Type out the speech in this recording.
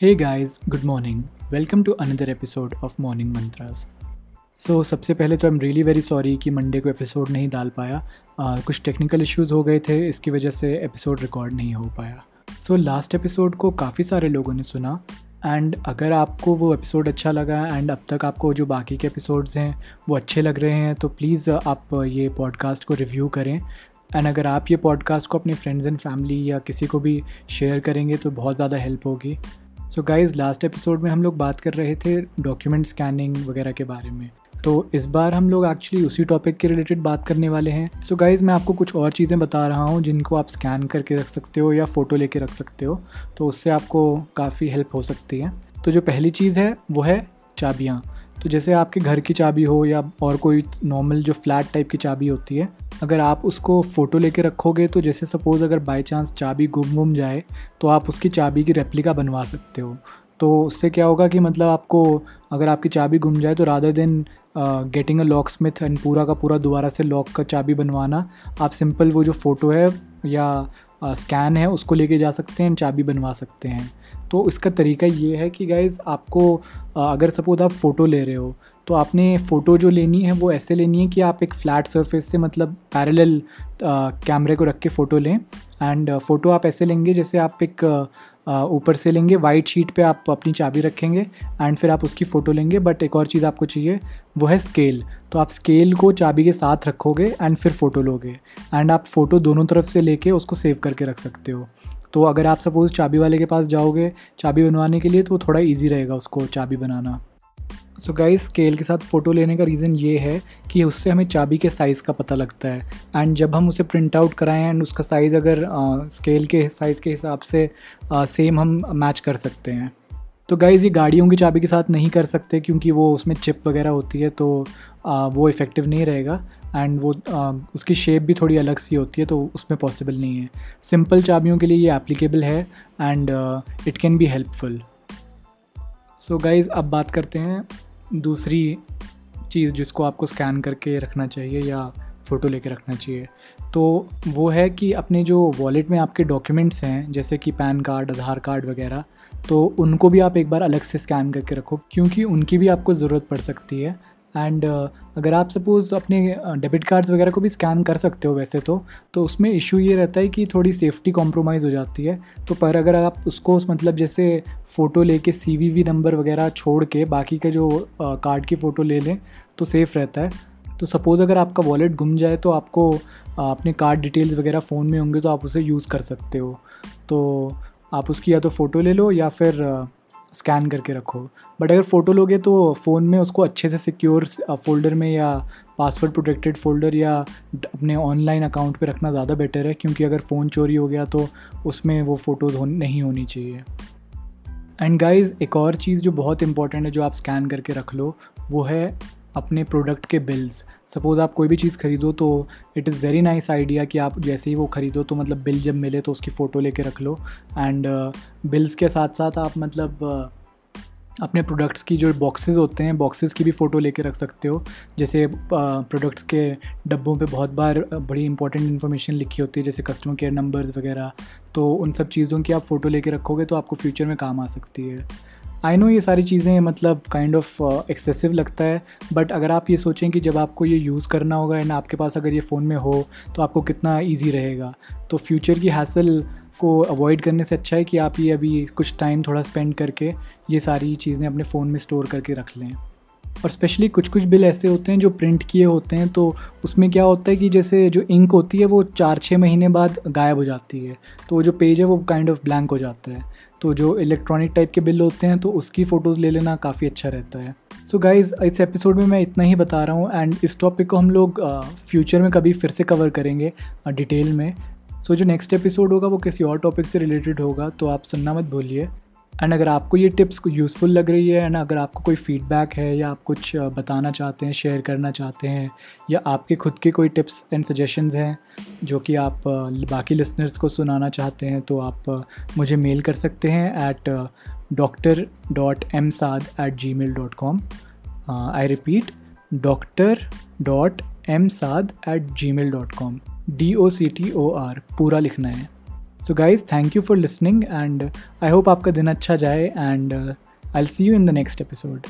Hey guys good morning welcome to another episode of morning mantras so सबसे पहले तो I am really very sorry कि Monday को episode नहीं डाल पाया। uh, कुछ टेक्निकल इश्यूज़ हो गए थे इसकी वजह से एपिसोड रिकॉर्ड नहीं हो पाया। सो लास्ट एपिसोड को काफ़ी सारे लोगों ने सुना। एंड अगर आपको वो एपिसोड अच्छा लगा एंड अब तक आपको जो बाकी के एपिसोड्स हैं वो अच्छे लग रहे हैं तो प्लीज़ आप ये पॉडकास्ट को रिव्यू करें। एंड अगर आप ये पॉडकास्ट को अपने फ्रेंड्स एंड फैमिली या किसी को भी शेयर करेंगे तो बहुत ज़्यादा हेल्प होगी। सो गाइज़ लास्ट एपिसोड में हम लोग बात कर रहे थे डॉक्यूमेंट स्कैनिंग वगैरह के बारे में। तो इस बार हम लोग एक्चुअली उसी टॉपिक के रिलेटेड बात करने वाले हैं। सो so गाइज़ मैं आपको कुछ और चीज़ें बता रहा हूँ जिनको आप स्कैन करके रख सकते हो या फ़ोटो लेके रख सकते हो। तो उससे आपको काफ़ी हेल्प हो सकती है। तो जो पहली चीज़ है, वो है चाबियाँ। तो जैसे आपके घर की चाबी हो या और कोई नॉर्मल जो फ्लैट टाइप की चाबी होती है अगर आप उसको फ़ोटो लेके रखोगे तो जैसे सपोज़ अगर बाई चांस चाबी गुम गुम जाए तो आप उसकी चाबी की रेप्लिका बनवा सकते हो। तो उससे क्या होगा कि मतलब आपको, अगर आपकी चाबी गुम जाए तो rather than getting a locksmith and पूरा का पूरा दोबारा से लॉक का चाबी बनवाना, आप सिंपल वो जो फ़ोटो है या स्कैन है, उसको लेके जा सकते हैं, चाबी बनवा सकते हैं। तो इसका तरीका ये है कि गाइज़ आपको अगर सपोज़ आप फ़ोटो ले रहे हो तो आपने फ़ोटो जो लेनी है, वो ऐसे लेनी है कि आप एक फ्लैट सरफेस से मतलब पैरेलल कैमरे को रख के फ़ोटो लें। एंड फ़ोटो आप ऐसे लेंगे जैसे आप एक ऊपर से लेंगे वाइट शीट पे आप अपनी चाबी रखेंगे एंड फिर आप उसकी फ़ोटो लेंगे बट एक और चीज़ आपको चाहिए, वो है स्केल तो आप स्केल को चाबी के साथ रखोगे एंड फिर फ़ोटो लोगे एंड आप फ़ोटो दोनों तरफ़ से लेके उसको सेव करके रख सकते हो. तो अगर आप सपोज़ चाबी वाले के पास जाओगे, चाबी बनवाने के लिए तो थोड़ा ईजी रहेगा उसको चाबी बनाना. सो गाइस स्केल के साथ फ़ोटो लेने का रीज़न ये है कि उससे हमें चाबी के साइज़ का पता लगता है। एंड जब हम उसे प्रिंट आउट कराएँ एंड उसका साइज़ अगर स्केल uh, के साइज़ के हिसाब से सेम uh, हम मैच कर सकते हैं। तो गाइज़ ये गाड़ियों की चाबी के साथ नहीं कर सकते क्योंकि वो उसमें चिप वगैरह होती है तो आ, वो इफ़ेक्टिव नहीं रहेगा। एंड वो उसकी शेप भी थोड़ी अलग सी होती है तो उसमें पॉसिबल नहीं है। सिंपल चाबियों के लिए ये एप्लीकेबल है and it can be helpful so guys अब बात करते हैं दूसरी चीज़ जिसको आपको स्कैन करके रखना चाहिए या फ़ोटो लेके रखना चाहिए। तो वो है कि अपने जो वॉलेट में आपके डॉक्यूमेंट्स हैं, जैसे कि पैन कार्ड आधार कार्ड वगैरह तो उनको भी आप एक बार अलग से स्कैन करके रखो, क्योंकि उनकी भी आपको ज़रूरत पड़ सकती है। एंड uh, अगर आप सपोज़ अपने डेबिट uh, कार्ड्स वगैरह को भी स्कैन कर सकते हो वैसे तो तो उसमें इशू ये रहता है कि थोड़ी सेफ्टी कॉम्प्रोमाइज़ हो जाती है। तो पर अगर आप उसको मतलब जैसे फ़ोटो लेके सी वी नंबर वगैरह छोड़ के बाकी के जो कार्ड uh, की फ़ोटो ले लें तो सेफ़ रहता है। तो सपोज़ अगर आपका वॉलेट गुम जाए तो आपको अपने कार्ड डिटेल्स वगैरह फ़ोन में होंगे तो आप उसे यूज़ कर सकते हो। तो आप उसकी या तो फ़ोटो ले लो या फिर स्कैन करके रखो। बट अगर फ़ोटो लोगे तो फ़ोन में उसको अच्छे से सिक्योर फ़ोल्डर में या पासवर्ड प्रोटेक्टेड फ़ोल्डर या अपने ऑनलाइन अकाउंट पे रखना ज़्यादा बेटर है, क्योंकि अगर फ़ोन चोरी हो गया तो उसमें वो फ़ोटोज़ नहीं होनी चाहिए। एंड गाइज़ एक और चीज़ जो बहुत इंपॉर्टेंट है जो आप स्कैन करके रख लो, वो है अपने प्रोडक्ट के बिल्स सपोज़ आप कोई भी चीज़ ख़रीदो तो it is very nice idea कि आप जैसे ही वो ख़रीदो तो मतलब बिल जब मिले तो उसकी फ़ोटो लेके रख लो. एंड बिल्स uh, के साथ साथ आप मतलब uh, अपने प्रोडक्ट्स की जो बॉक्सेस होते हैं बॉक्सेस की भी फ़ोटो लेके रख सकते हो. जैसे प्रोडक्ट्स uh, के डब्बों पे बहुत बार बड़ी इंपॉर्टेंट इन्फॉर्मेशन लिखी होती है जैसे कस्टमर केयर नंबर्स वगैरह. तो उन सब चीज़ों की आप फ़ोटो लेके रखोगे तो आपको फ्यूचर में काम आ सकती है. आई नो ये सारी चीज़ें मतलब काइंड ऑफ़ एक्सेसिव लगता है बट अगर आप ये सोचें कि जब आपको ये यूज़ करना होगा एंड आपके पास अगर ये फ़ोन में हो तो आपको कितना ईजी रहेगा। तो फ्यूचर की हासिल को अवॉइड करने से अच्छा है कि आप ये अभी कुछ टाइम थोड़ा स्पेंड करके ये सारी चीज़ें अपने फ़ोन में स्टोर करके रख लें। और स्पेशली कुछ कुछ बिल ऐसे होते हैं जो प्रिंट किए होते हैं तो उसमें क्या होता है कि जैसे जो इंक होती है, वो चार छः महीने बाद गायब हो जाती है। तो वो जो पेज है, वो काइंड ऑफ़ ब्लैंक हो जाता है। तो जो इलेक्ट्रॉनिक टाइप के बिल होते हैं तो उसकी फ़ोटोज़ ले लेना काफ़ी अच्छा रहता है। सो so गाइज़ इस एपिसोड में मैं इतना ही बता रहा हूँ एंड इस टॉपिक को हम लोग फ्यूचर में कभी फिर से कवर करेंगे डिटेल में। सो so, जो नेक्स्ट एपिसोड होगा वो किसी और टॉपिक से रिलेटेड होगा तो आप सुनना मत भूलिए। एंड अगर आपको ये टिप्स को यूज़फुल लग रही है एंड अगर आपको कोई फीडबैक है, या आप कुछ बताना चाहते हैं शेयर करना चाहते हैं, या आपके खुद के कोई टिप्स एंड सजेशंस हैं, जो कि आप बाकी लिसनर्स को सुनाना चाहते हैं तो आप मुझे मेल कर सकते हैं at doctor dot M Saad at Gmail dot com I repeat doctor dot M Saad at Gmail dot com D O C T O R पूरा लिखना है। So guys thank you for listening and I hope आपका दिन अच्छा जाए and I see you in the next episode